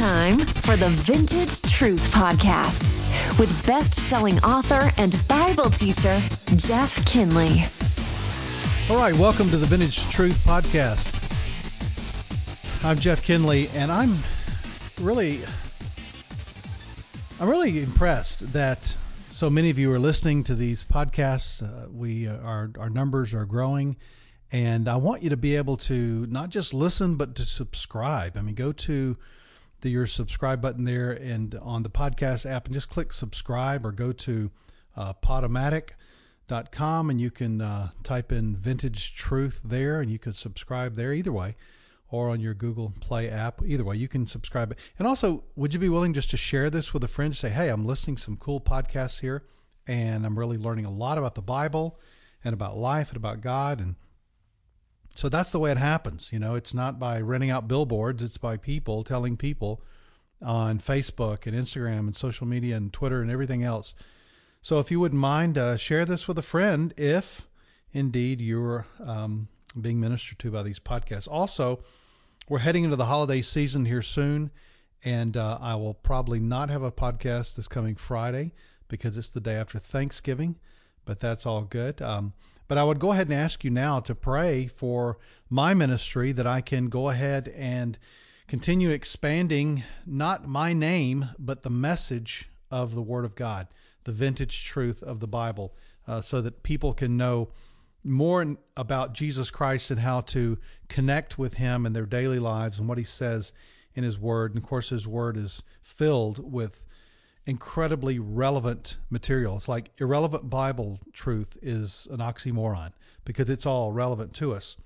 time for the Vintage Truth Podcast with best selling author and Bible teacher, Jeff Kinley. All right, welcome to the Vintage Truth Podcast. I'm Jeff Kinley, and I'm really, I'm really impressed that so many of you are listening to these podcasts. Uh, we uh, our our numbers are growing, and I want you to be able to not just listen but to subscribe. I mean, go to the, your subscribe button there and on the podcast app and just click subscribe or go to uh, podomatic.com and you can uh, type in vintage truth there and you can subscribe there either way or on your Google Play app. Either way, you can subscribe. And also, would you be willing just to share this with a friend? Say, hey, I'm listening some cool podcasts here and I'm really learning a lot about the Bible and about life and about God and so that's the way it happens. You know, it's not by renting out billboards, it's by people telling people on Facebook and Instagram and social media and Twitter and everything else. So if you wouldn't mind, uh, share this with a friend if indeed you're um, being ministered to by these podcasts. Also, we're heading into the holiday season here soon, and uh, I will probably not have a podcast this coming Friday because it's the day after Thanksgiving, but that's all good. Um, but I would go ahead and ask you now to pray for my ministry that I can go ahead and continue expanding not my name, but the message of the Word of God, the vintage truth of the Bible, uh, so that people can know more about Jesus Christ and how to connect with Him in their daily lives and what He says in His Word. And of course, His Word is filled with incredibly relevant material. It's like irrelevant Bible truth is an oxymoron because it's all relevant to us.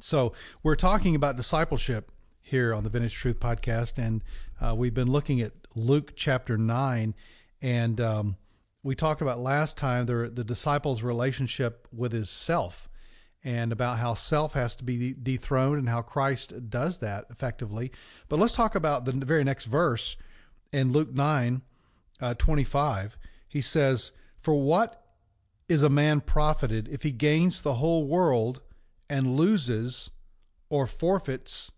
So, we're talking about discipleship here on the Vintage Truth podcast, and uh, we've been looking at Luke chapter 9. And um, we talked about last time the, the disciples' relationship with his self and about how self has to be dethroned and how Christ does that effectively. But let's talk about the very next verse in Luke 9 uh, 25, he says, For what is a man profited if he gains the whole world and loses or forfeits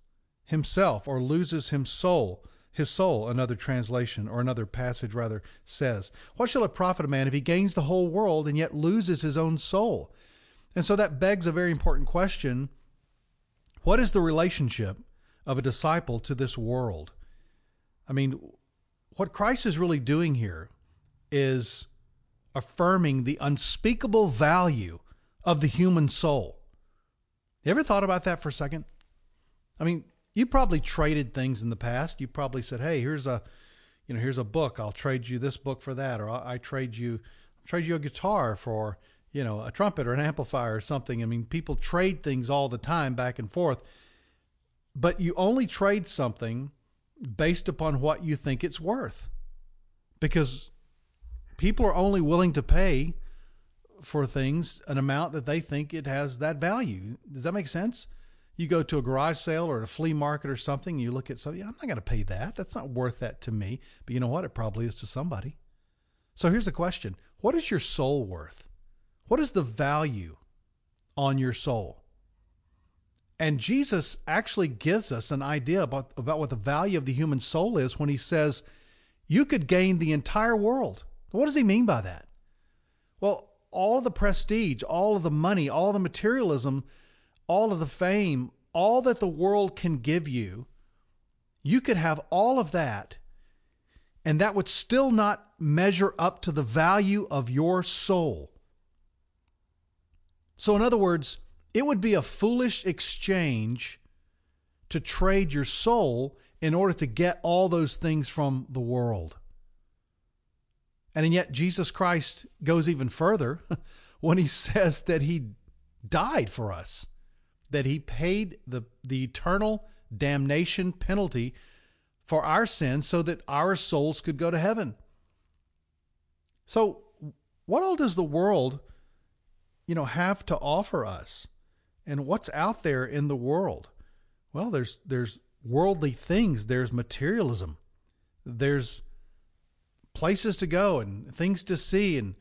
himself or loses his soul? His soul, another translation or another passage rather says. What shall it profit a man if he gains the whole world and yet loses his own soul? And so that begs a very important question. What is the relationship of a disciple to this world? I mean, what Christ is really doing here is affirming the unspeakable value of the human soul. You ever thought about that for a second? I mean, you probably traded things in the past. You probably said, "Hey, here's a, you know, here's a book. I'll trade you this book for that, or I, I trade you, I'll trade you a guitar for, you know, a trumpet or an amplifier or something." I mean, people trade things all the time back and forth, but you only trade something based upon what you think it's worth. Because people are only willing to pay for things an amount that they think it has that value. Does that make sense? You go to a garage sale or a flea market or something, and you look at something, I'm not going to pay that. That's not worth that to me. But you know what? It probably is to somebody. So here's the question What is your soul worth? What is the value on your soul? And Jesus actually gives us an idea about, about what the value of the human soul is when he says, You could gain the entire world. What does he mean by that? Well, all of the prestige, all of the money, all the materialism, all of the fame, all that the world can give you, you could have all of that, and that would still not measure up to the value of your soul. So, in other words, it would be a foolish exchange to trade your soul in order to get all those things from the world. And yet, Jesus Christ goes even further when he says that he died for us, that he paid the, the eternal damnation penalty for our sins so that our souls could go to heaven. So, what all does the world, you know, have to offer us? And what's out there in the world? Well, there's there's worldly things, there's materialism, there's places to go and things to see and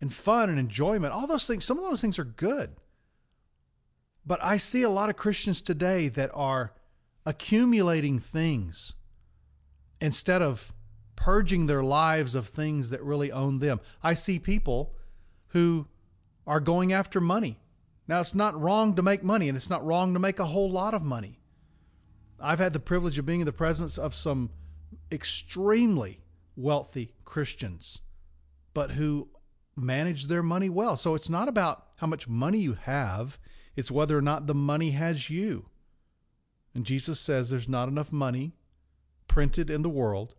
and fun and enjoyment. All those things, some of those things are good. But I see a lot of Christians today that are accumulating things instead of purging their lives of things that really own them. I see people who are going after money. Now, it's not wrong to make money, and it's not wrong to make a whole lot of money. I've had the privilege of being in the presence of some extremely wealthy Christians, but who manage their money well. So it's not about how much money you have, it's whether or not the money has you. And Jesus says there's not enough money printed in the world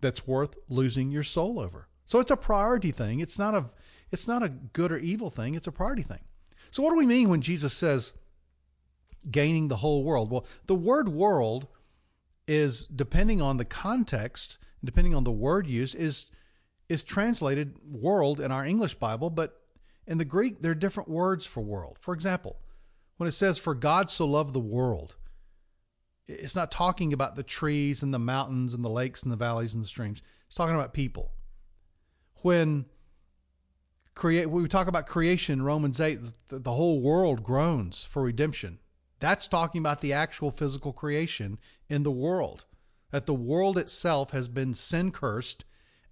that's worth losing your soul over. So it's a priority thing. It's not a it's not a good or evil thing, it's a priority thing. So what do we mean when Jesus says gaining the whole world? Well, the word world is depending on the context, depending on the word used is is translated world in our English Bible, but in the Greek there are different words for world. For example, when it says for God so loved the world, it's not talking about the trees and the mountains and the lakes and the valleys and the streams. It's talking about people. When create we talk about creation, Romans 8, the, the whole world groans for redemption. That's talking about the actual physical creation in the world. That the world itself has been sin cursed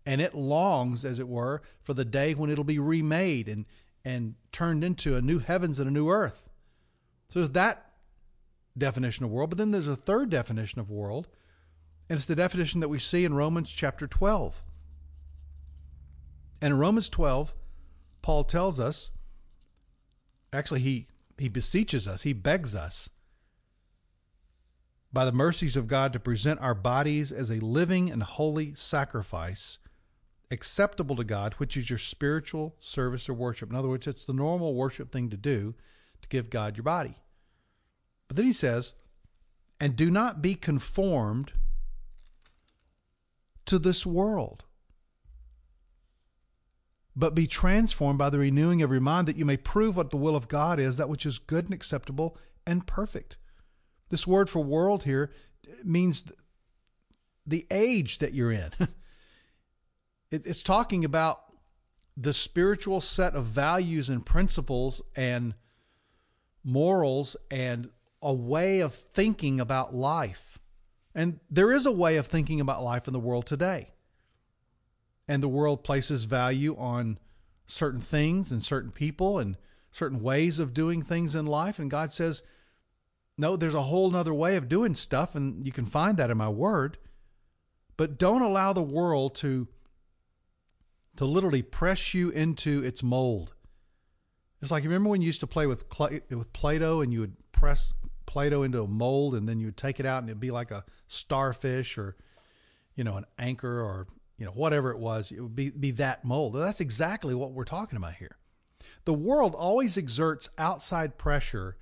and it longs, as it were, for the day when it'll be remade and, and turned into a new heavens and a new earth. So there's that definition of world. But then there's a third definition of world, and it's the definition that we see in Romans chapter 12. And in Romans 12, Paul tells us, actually, he, he beseeches us, he begs us by the mercies of God to present our bodies as a living and holy sacrifice acceptable to God, which is your spiritual service or worship. In other words, it's the normal worship thing to do to give God your body. But then he says, and do not be conformed to this world, but be transformed by the renewing of your mind that you may prove what the will of God is, that which is good and acceptable and perfect. This word for world here means the age that you're in. it's talking about the spiritual set of values and principles and morals and a way of thinking about life. And there is a way of thinking about life in the world today. And the world places value on certain things and certain people and certain ways of doing things in life. And God says, no, there's a whole nother way of doing stuff. And you can find that in my word. But don't allow the world to, to literally press you into its mold. It's like, you remember when you used to play with, clay, with Play-Doh and you would press Play-Doh into a mold and then you would take it out and it'd be like a starfish or, you know, an anchor or, you know, whatever it was. It would be, be that mold. That's exactly what we're talking about here. The world always exerts outside pressure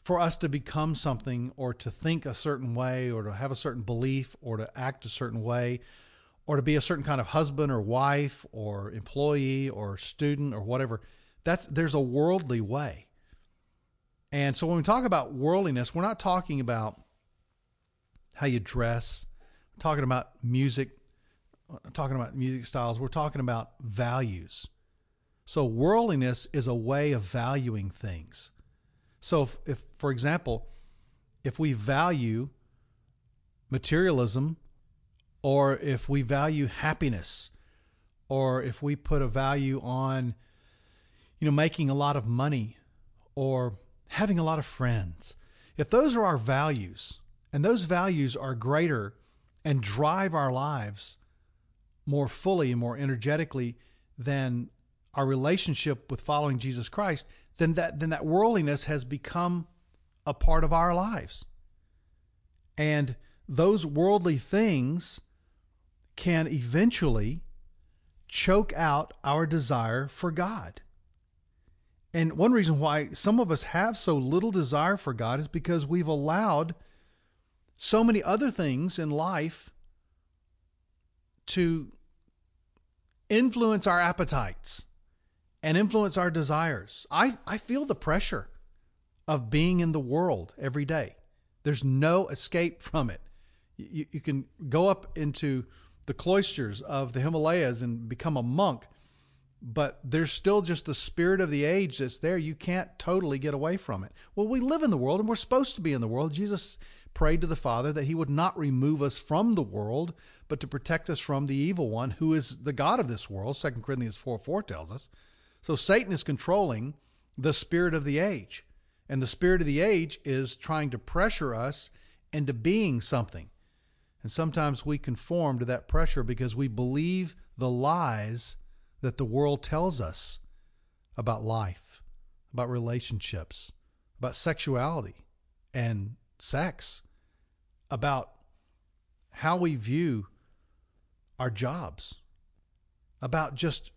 for us to become something or to think a certain way or to have a certain belief or to act a certain way or to be a certain kind of husband or wife or employee or student or whatever. That's there's a worldly way. And so when we talk about worldliness, we're not talking about how you dress, we're talking about music, talking about music styles, we're talking about values. So worldliness is a way of valuing things. So if, if for example, if we value materialism or if we value happiness or if we put a value on you know making a lot of money or having a lot of friends, if those are our values and those values are greater and drive our lives more fully and more energetically than our relationship with following Jesus Christ, then that then that worldliness has become a part of our lives. And those worldly things can eventually choke out our desire for God. And one reason why some of us have so little desire for God is because we've allowed so many other things in life to influence our appetites and influence our desires. I, I feel the pressure of being in the world every day. There's no escape from it. You, you can go up into the cloisters of the Himalayas and become a monk but there's still just the spirit of the age that's there. You can't totally get away from it. Well, we live in the world and we're supposed to be in the world. Jesus prayed to the Father that he would not remove us from the world, but to protect us from the evil one who is the God of this world, 2 Corinthians 4 4 tells us. So Satan is controlling the spirit of the age. And the spirit of the age is trying to pressure us into being something. And sometimes we conform to that pressure because we believe the lies that the world tells us about life, about relationships, about sexuality and sex, about how we view our jobs, about just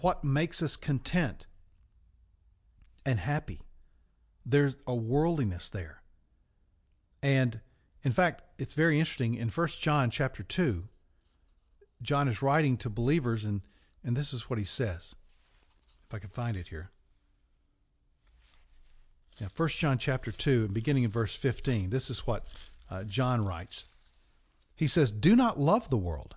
what makes us content and happy. There's a worldliness there. And in fact, it's very interesting in 1 John chapter 2, John is writing to believers and and this is what he says. If I can find it here. Yeah, 1 John chapter 2, beginning in verse 15. This is what uh, John writes. He says, Do not love the world.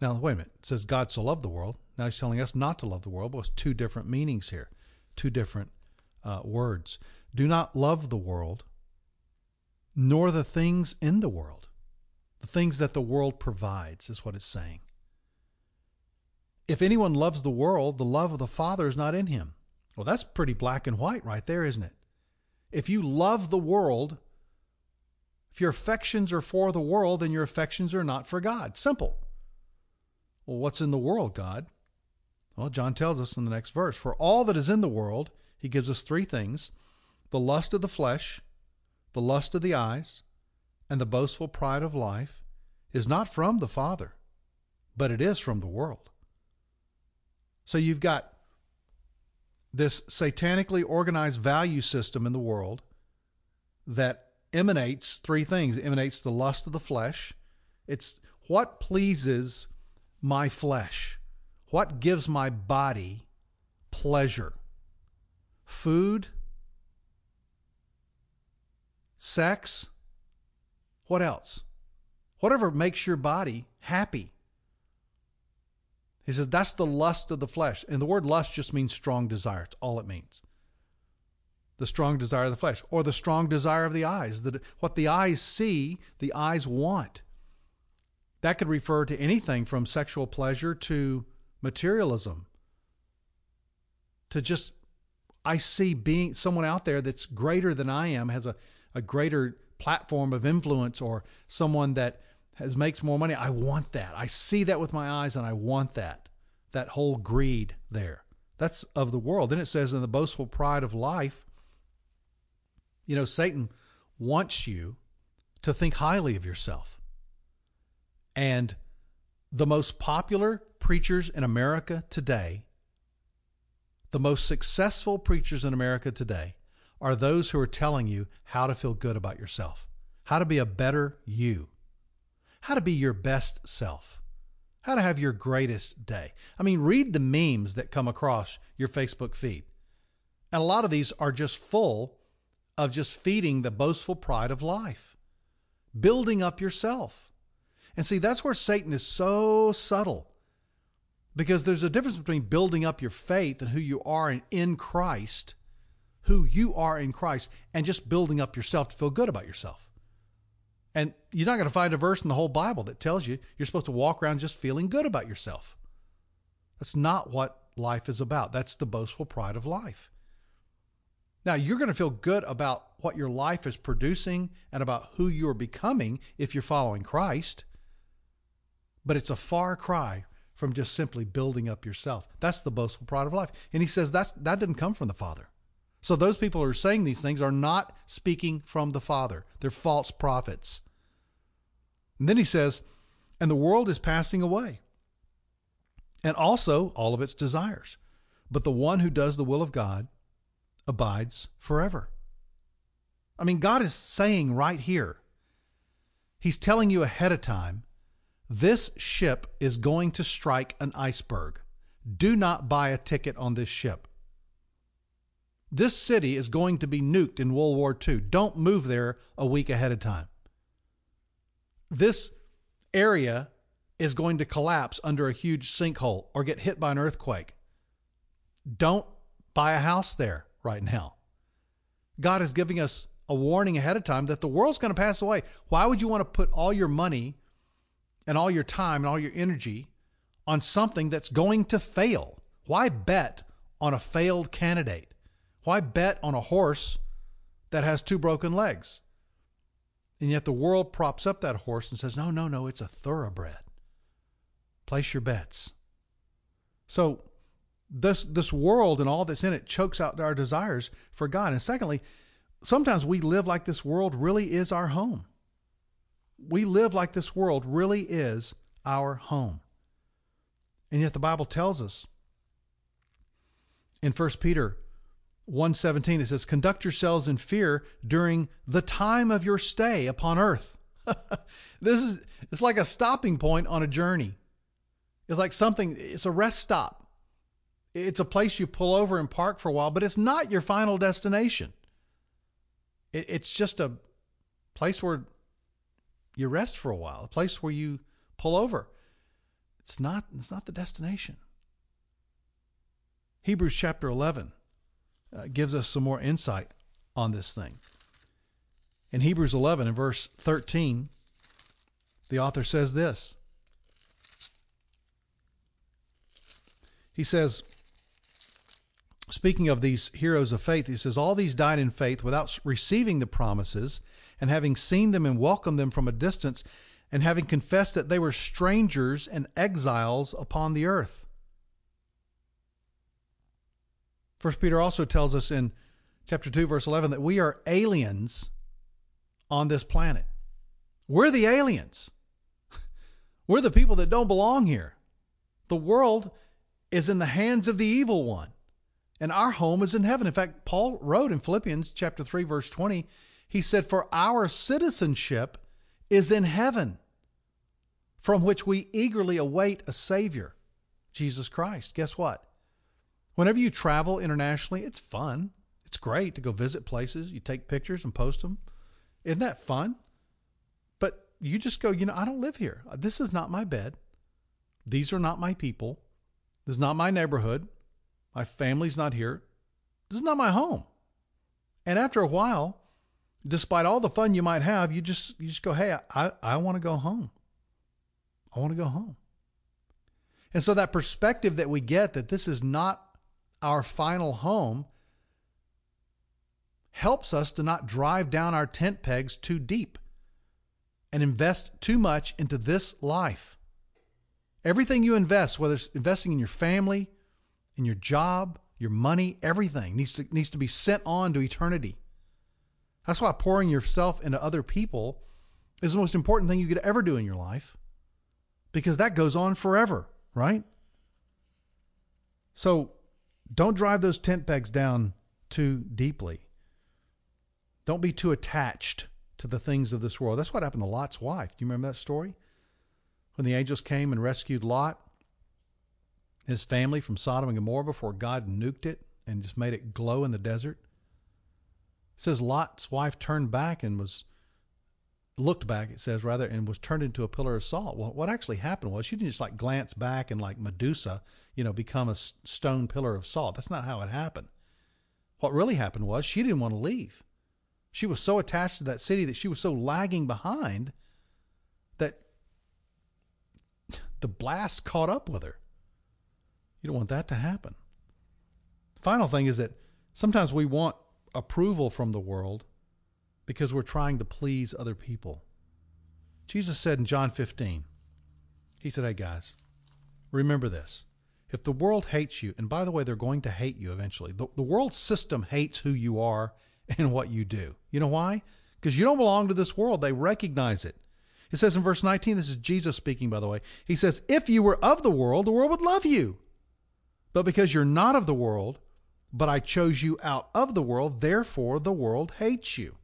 Now, wait a minute. It says God so loved the world. Now he's telling us not to love the world, but it's two different meanings here, two different uh, words. Do not love the world, nor the things in the world. The things that the world provides is what it's saying. If anyone loves the world, the love of the Father is not in him. Well, that's pretty black and white right there, isn't it? If you love the world, if your affections are for the world, then your affections are not for God. Simple. Well, what's in the world, God? Well, John tells us in the next verse For all that is in the world, he gives us three things the lust of the flesh, the lust of the eyes, and the boastful pride of life is not from the Father, but it is from the world. So you've got this satanically organized value system in the world that emanates three things it emanates the lust of the flesh it's what pleases my flesh what gives my body pleasure? Food? Sex? What else? Whatever makes your body happy. He says that's the lust of the flesh. And the word lust just means strong desire. It's all it means. The strong desire of the flesh, or the strong desire of the eyes. The, what the eyes see, the eyes want. That could refer to anything from sexual pleasure to materialism, to just, I see being someone out there that's greater than I am, has a, a greater platform of influence, or someone that has makes more money. I want that. I see that with my eyes and I want that. That whole greed there. That's of the world. Then it says in the boastful pride of life, you know, Satan wants you to think highly of yourself. And the most popular preachers in America today, the most successful preachers in America today, are those who are telling you how to feel good about yourself, how to be a better you, how to be your best self, how to have your greatest day. I mean, read the memes that come across your Facebook feed. And a lot of these are just full of just feeding the boastful pride of life, building up yourself. And see, that's where Satan is so subtle because there's a difference between building up your faith and who you are in, Christ, who you are in Christ, and just building up yourself to feel good about yourself. And you're not going to find a verse in the whole Bible that tells you you're supposed to walk around just feeling good about yourself. That's not what life is about. That's the boastful pride of life. Now, you're going to feel good about what your life is producing and about who you're becoming if you're following Christ. But it's a far cry from just simply building up yourself. That's the boastful pride of life. And he says that's, that didn't come from the Father. So those people who are saying these things are not speaking from the Father. They're false prophets. And then he says, and the world is passing away, and also all of its desires. But the one who does the will of God abides forever. I mean, God is saying right here, He's telling you ahead of time this ship is going to strike an iceberg. Do not buy a ticket on this ship. This city is going to be nuked in World War II. Don't move there a week ahead of time. This area is going to collapse under a huge sinkhole or get hit by an earthquake. Don't buy a house there right now. God is giving us a warning ahead of time that the world's going to pass away. Why would you want to put all your money and all your time and all your energy on something that's going to fail? Why bet on a failed candidate? Why bet on a horse that has two broken legs? And yet the world props up that horse and says, no, no, no, it's a thoroughbred. Place your bets. So this this world and all that's in it chokes out our desires for God. And secondly, sometimes we live like this world really is our home. We live like this world really is our home. And yet the Bible tells us in 1 Peter 117 it says conduct yourselves in fear during the time of your stay upon earth. this is it's like a stopping point on a journey. It's like something it's a rest stop. It's a place you pull over and park for a while, but it's not your final destination. it, it's just a place where you rest for a while, a place where you pull over. It's not it's not the destination. Hebrews chapter 11 uh, gives us some more insight on this thing. In Hebrews 11 and verse 13, the author says this. He says, speaking of these heroes of faith, he says, All these died in faith without receiving the promises, and having seen them and welcomed them from a distance, and having confessed that they were strangers and exiles upon the earth. First Peter also tells us in chapter 2 verse 11 that we are aliens on this planet. We're the aliens. We're the people that don't belong here. The world is in the hands of the evil one, and our home is in heaven. In fact, Paul wrote in Philippians chapter 3 verse 20, he said for our citizenship is in heaven, from which we eagerly await a savior, Jesus Christ. Guess what? Whenever you travel internationally, it's fun. It's great to go visit places. You take pictures and post them. Isn't that fun? But you just go, you know, I don't live here. This is not my bed. These are not my people. This is not my neighborhood. My family's not here. This is not my home. And after a while, despite all the fun you might have, you just you just go, hey, I, I want to go home. I want to go home. And so that perspective that we get that this is not our final home helps us to not drive down our tent pegs too deep and invest too much into this life. Everything you invest, whether it's investing in your family, in your job, your money, everything needs to, needs to be sent on to eternity. That's why pouring yourself into other people is the most important thing you could ever do in your life because that goes on forever, right? So don't drive those tent pegs down too deeply. Don't be too attached to the things of this world. That's what happened to Lot's wife. Do you remember that story? When the angels came and rescued Lot, his family from Sodom and Gomorrah before God nuked it and just made it glow in the desert. It says Lot's wife turned back and was looked back, it says rather, and was turned into a pillar of salt. Well, what actually happened was she didn't just like glance back and like Medusa, you know, become a stone pillar of salt. That's not how it happened. What really happened was she didn't want to leave. She was so attached to that city that she was so lagging behind that the blast caught up with her. You don't want that to happen. Final thing is that sometimes we want approval from the world because we're trying to please other people. Jesus said in John 15, He said, Hey guys, remember this. If the world hates you, and by the way, they're going to hate you eventually, the, the world system hates who you are and what you do. You know why? Because you don't belong to this world. They recognize it. It says in verse 19, this is Jesus speaking, by the way. He says, If you were of the world, the world would love you. But because you're not of the world, but I chose you out of the world, therefore the world hates you.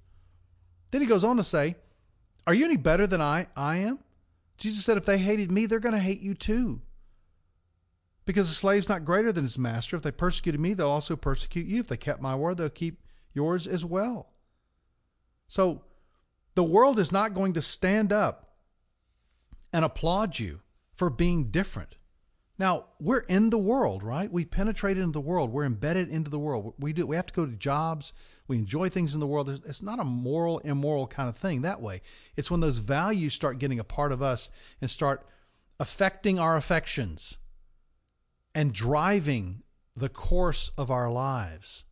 Then he goes on to say, Are you any better than I, I am? Jesus said, If they hated me, they're going to hate you too. Because the slave's not greater than his master. If they persecuted me, they'll also persecute you. If they kept my word, they'll keep yours as well. So the world is not going to stand up and applaud you for being different. Now, we're in the world, right? We penetrate into the world. We're embedded into the world. We do we have to go to jobs. We enjoy things in the world. It's not a moral immoral kind of thing that way. It's when those values start getting a part of us and start affecting our affections and driving the course of our lives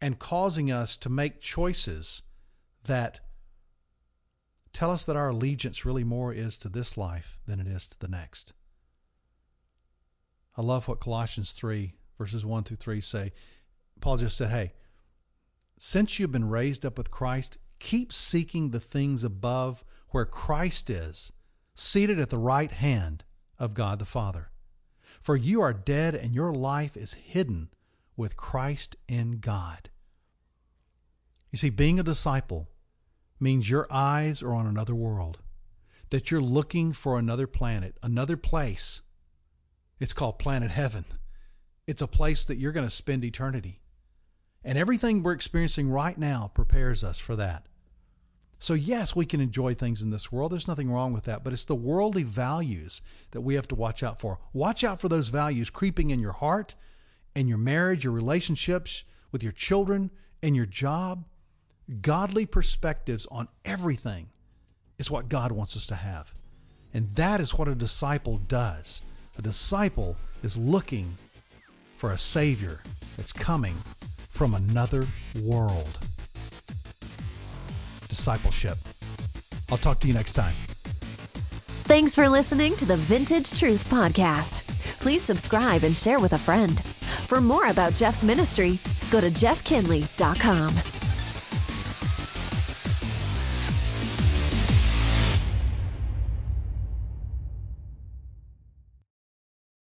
and causing us to make choices that tell us that our allegiance really more is to this life than it is to the next. I love what Colossians 3, verses 1 through 3 say. Paul just said, Hey, since you've been raised up with Christ, keep seeking the things above where Christ is, seated at the right hand of God the Father. For you are dead, and your life is hidden with Christ in God. You see, being a disciple means your eyes are on another world, that you're looking for another planet, another place. It's called Planet Heaven. It's a place that you're going to spend eternity. And everything we're experiencing right now prepares us for that. So, yes, we can enjoy things in this world. There's nothing wrong with that, but it's the worldly values that we have to watch out for. Watch out for those values creeping in your heart, in your marriage, your relationships with your children, in your job. Godly perspectives on everything is what God wants us to have. And that is what a disciple does. A disciple is looking for a Savior that's coming from another world. Discipleship. I'll talk to you next time. Thanks for listening to the Vintage Truth Podcast. Please subscribe and share with a friend. For more about Jeff's ministry, go to jeffkinley.com.